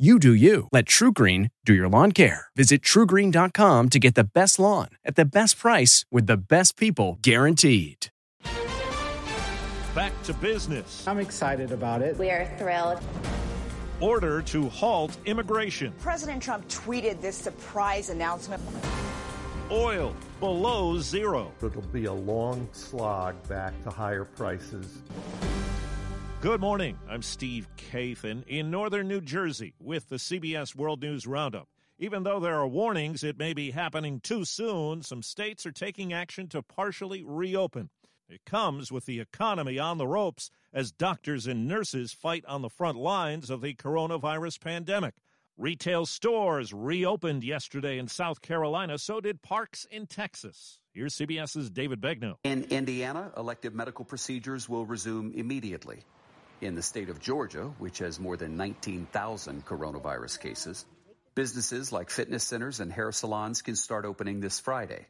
You do you. Let TruGreen do your lawn care. Visit trugreen.com to get the best lawn at the best price with the best people guaranteed. Back to business. I'm excited about it. We are thrilled. Order to halt immigration. President Trump tweeted this surprise announcement. Oil below zero. It'll be a long slog back to higher prices. Good morning. I'm Steve Kathan in northern New Jersey with the CBS World News Roundup. Even though there are warnings it may be happening too soon, some states are taking action to partially reopen. It comes with the economy on the ropes as doctors and nurses fight on the front lines of the coronavirus pandemic. Retail stores reopened yesterday in South Carolina, so did parks in Texas. Here's CBS's David Begnaud. In Indiana, elective medical procedures will resume immediately. In the state of Georgia, which has more than 19,000 coronavirus cases, businesses like fitness centers and hair salons can start opening this Friday.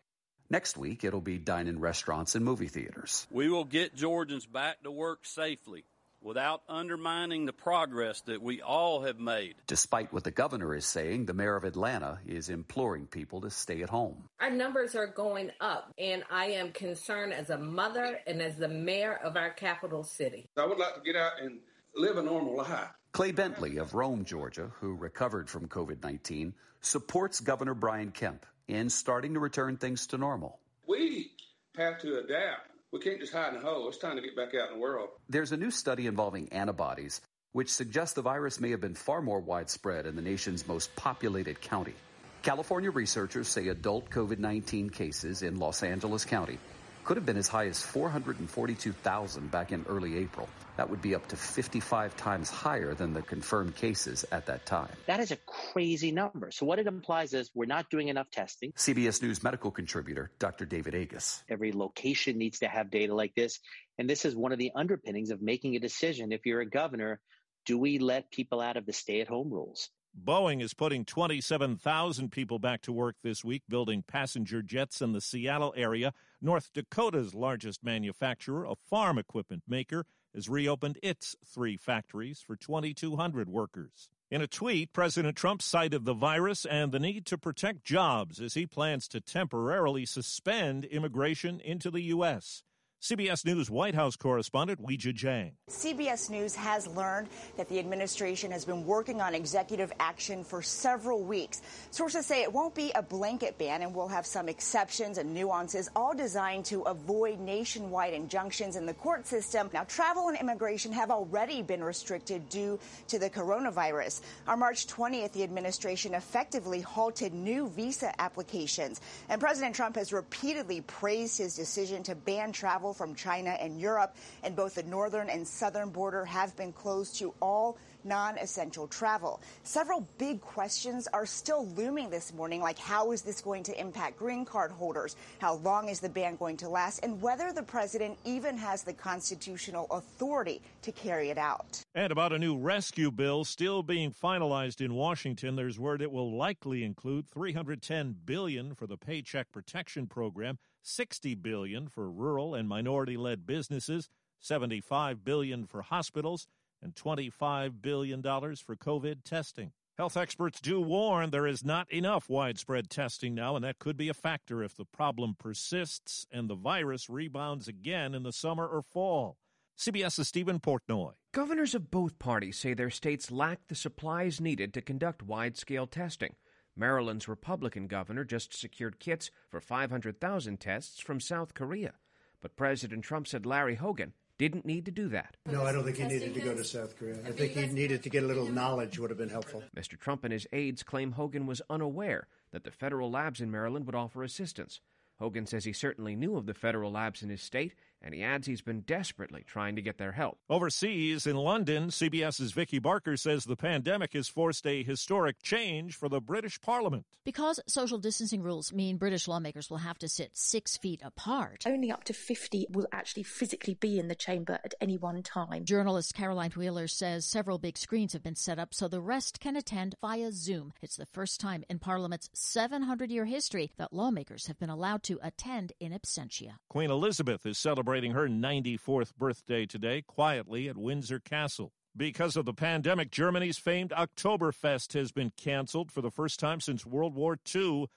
Next week, it'll be dine in restaurants and movie theaters. We will get Georgians back to work safely without undermining the progress that we all have made. Despite what the governor is saying, the mayor of Atlanta is imploring people to stay at home. Our numbers are going up, and I am concerned as a mother and as the mayor of our capital city. I would like to get out and live a normal life. Clay Bentley of Rome, Georgia, who recovered from COVID 19, supports Governor Brian Kemp in starting to return things to normal. We have to adapt. We can't just hide in a hole. It's time to get back out in the world. There's a new study involving antibodies, which suggests the virus may have been far more widespread in the nation's most populated county. California researchers say adult COVID 19 cases in Los Angeles County could have been as high as 442,000 back in early April. That would be up to 55 times higher than the confirmed cases at that time. That is a crazy number. So, what it implies is we're not doing enough testing. CBS News medical contributor Dr. David Agus. Every location needs to have data like this. And this is one of the underpinnings of making a decision if you're a governor do we let people out of the stay at home rules? Boeing is putting 27,000 people back to work this week building passenger jets in the Seattle area. North Dakota's largest manufacturer, a farm equipment maker, has reopened its three factories for 2,200 workers. In a tweet, President Trump cited the virus and the need to protect jobs as he plans to temporarily suspend immigration into the U.S. CBS News White House correspondent Weijia Jiang. CBS News has learned that the administration has been working on executive action for several weeks. Sources say it won't be a blanket ban and will have some exceptions and nuances, all designed to avoid nationwide injunctions in the court system. Now, travel and immigration have already been restricted due to the coronavirus. On March 20th, the administration effectively halted new visa applications. And President Trump has repeatedly praised his decision to ban travel from China and Europe, and both the northern and southern border have been closed to all non essential travel. Several big questions are still looming this morning, like how is this going to impact green card holders? How long is the ban going to last? And whether the president even has the constitutional authority to carry it out. And about a new rescue bill still being finalized in Washington, there's word it will likely include 310 billion for the Paycheck Protection Program, 60 billion for rural and minority-led businesses, 75 billion for hospitals, and $25 billion for COVID testing. Health experts do warn there is not enough widespread testing now, and that could be a factor if the problem persists and the virus rebounds again in the summer or fall. CBS's Steven Portnoy. Governors of both parties say their states lack the supplies needed to conduct wide scale testing. Maryland's Republican governor just secured kits for 500,000 tests from South Korea. But President Trump said Larry Hogan didn't need to do that. No, I don't think he needed to go to South Korea. I think he needed to get a little knowledge would have been helpful. Mr. Trump and his aides claim Hogan was unaware that the federal labs in Maryland would offer assistance. Hogan says he certainly knew of the federal labs in his state and he adds he's been desperately trying to get their help. Overseas in London, CBS's Vicki Barker says the pandemic has forced a historic change for the British Parliament. Because social distancing rules mean British lawmakers will have to sit six feet apart. Only up to 50 will actually physically be in the chamber at any one time. Journalist Caroline Wheeler says several big screens have been set up so the rest can attend via Zoom. It's the first time in Parliament's 700 year history that lawmakers have been allowed to attend in absentia. Queen Elizabeth is celebrating celebrating her 94th birthday today quietly at Windsor Castle. Because of the pandemic, Germany's famed Oktoberfest has been canceled for the first time since World War II.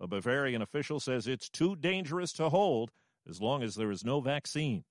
A Bavarian official says it's too dangerous to hold as long as there is no vaccine.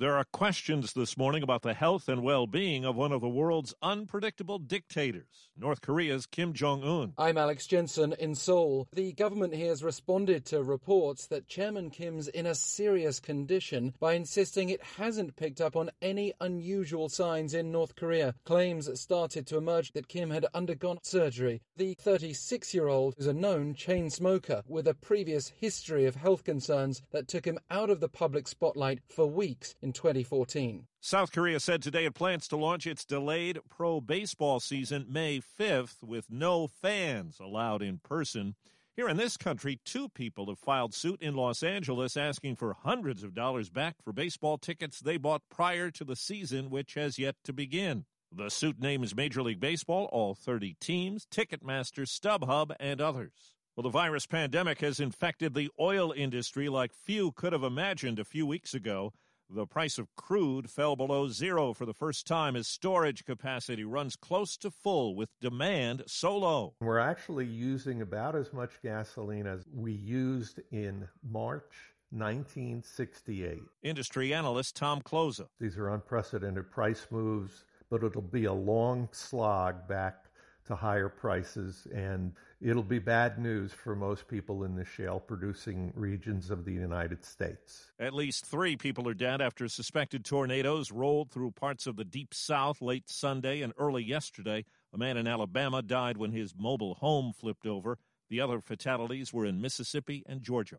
There are questions this morning about the health and well being of one of the world's unpredictable dictators, North Korea's Kim Jong un. I'm Alex Jensen in Seoul. The government here has responded to reports that Chairman Kim's in a serious condition by insisting it hasn't picked up on any unusual signs in North Korea. Claims started to emerge that Kim had undergone surgery. The 36 year old is a known chain smoker with a previous history of health concerns that took him out of the public spotlight for weeks in 2014. South Korea said today it plans to launch its delayed pro baseball season May 5th with no fans allowed in person. Here in this country, two people have filed suit in Los Angeles asking for hundreds of dollars back for baseball tickets they bought prior to the season, which has yet to begin. The suit names Major League Baseball, all 30 teams, Ticketmaster, StubHub, and others. Well, the virus pandemic has infected the oil industry like few could have imagined a few weeks ago. The price of crude fell below zero for the first time as storage capacity runs close to full with demand so low. We're actually using about as much gasoline as we used in March 1968. Industry analyst Tom Kloza. These are unprecedented price moves, but it'll be a long slog back to higher prices, and it'll be bad news for most people in the shale producing regions of the United States. At least three people are dead after suspected tornadoes rolled through parts of the deep south late Sunday and early yesterday. A man in Alabama died when his mobile home flipped over. The other fatalities were in Mississippi and Georgia.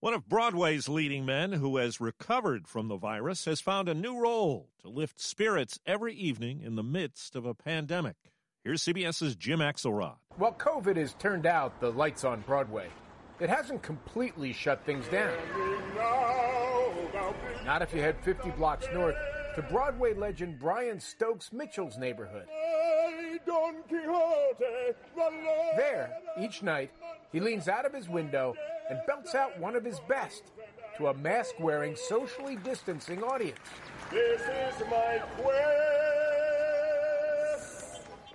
One of Broadway's leading men who has recovered from the virus has found a new role to lift spirits every evening in the midst of a pandemic. Here's CBS's Jim Axelrod. While COVID has turned out the lights on Broadway, it hasn't completely shut things down. Not if you head 50 blocks north to Broadway legend Brian Stokes Mitchell's neighborhood. There, each night, he leans out of his window and belts out one of his best to a mask wearing, socially distancing audience. This is my quest.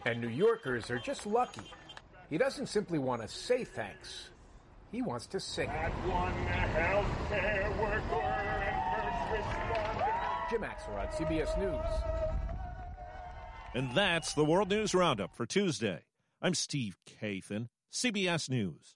And New Yorkers are just lucky. He doesn't simply want to say thanks, he wants to sing it. Jim Axelrod, CBS News. And that's the World News Roundup for Tuesday. I'm Steve Kathan, CBS News.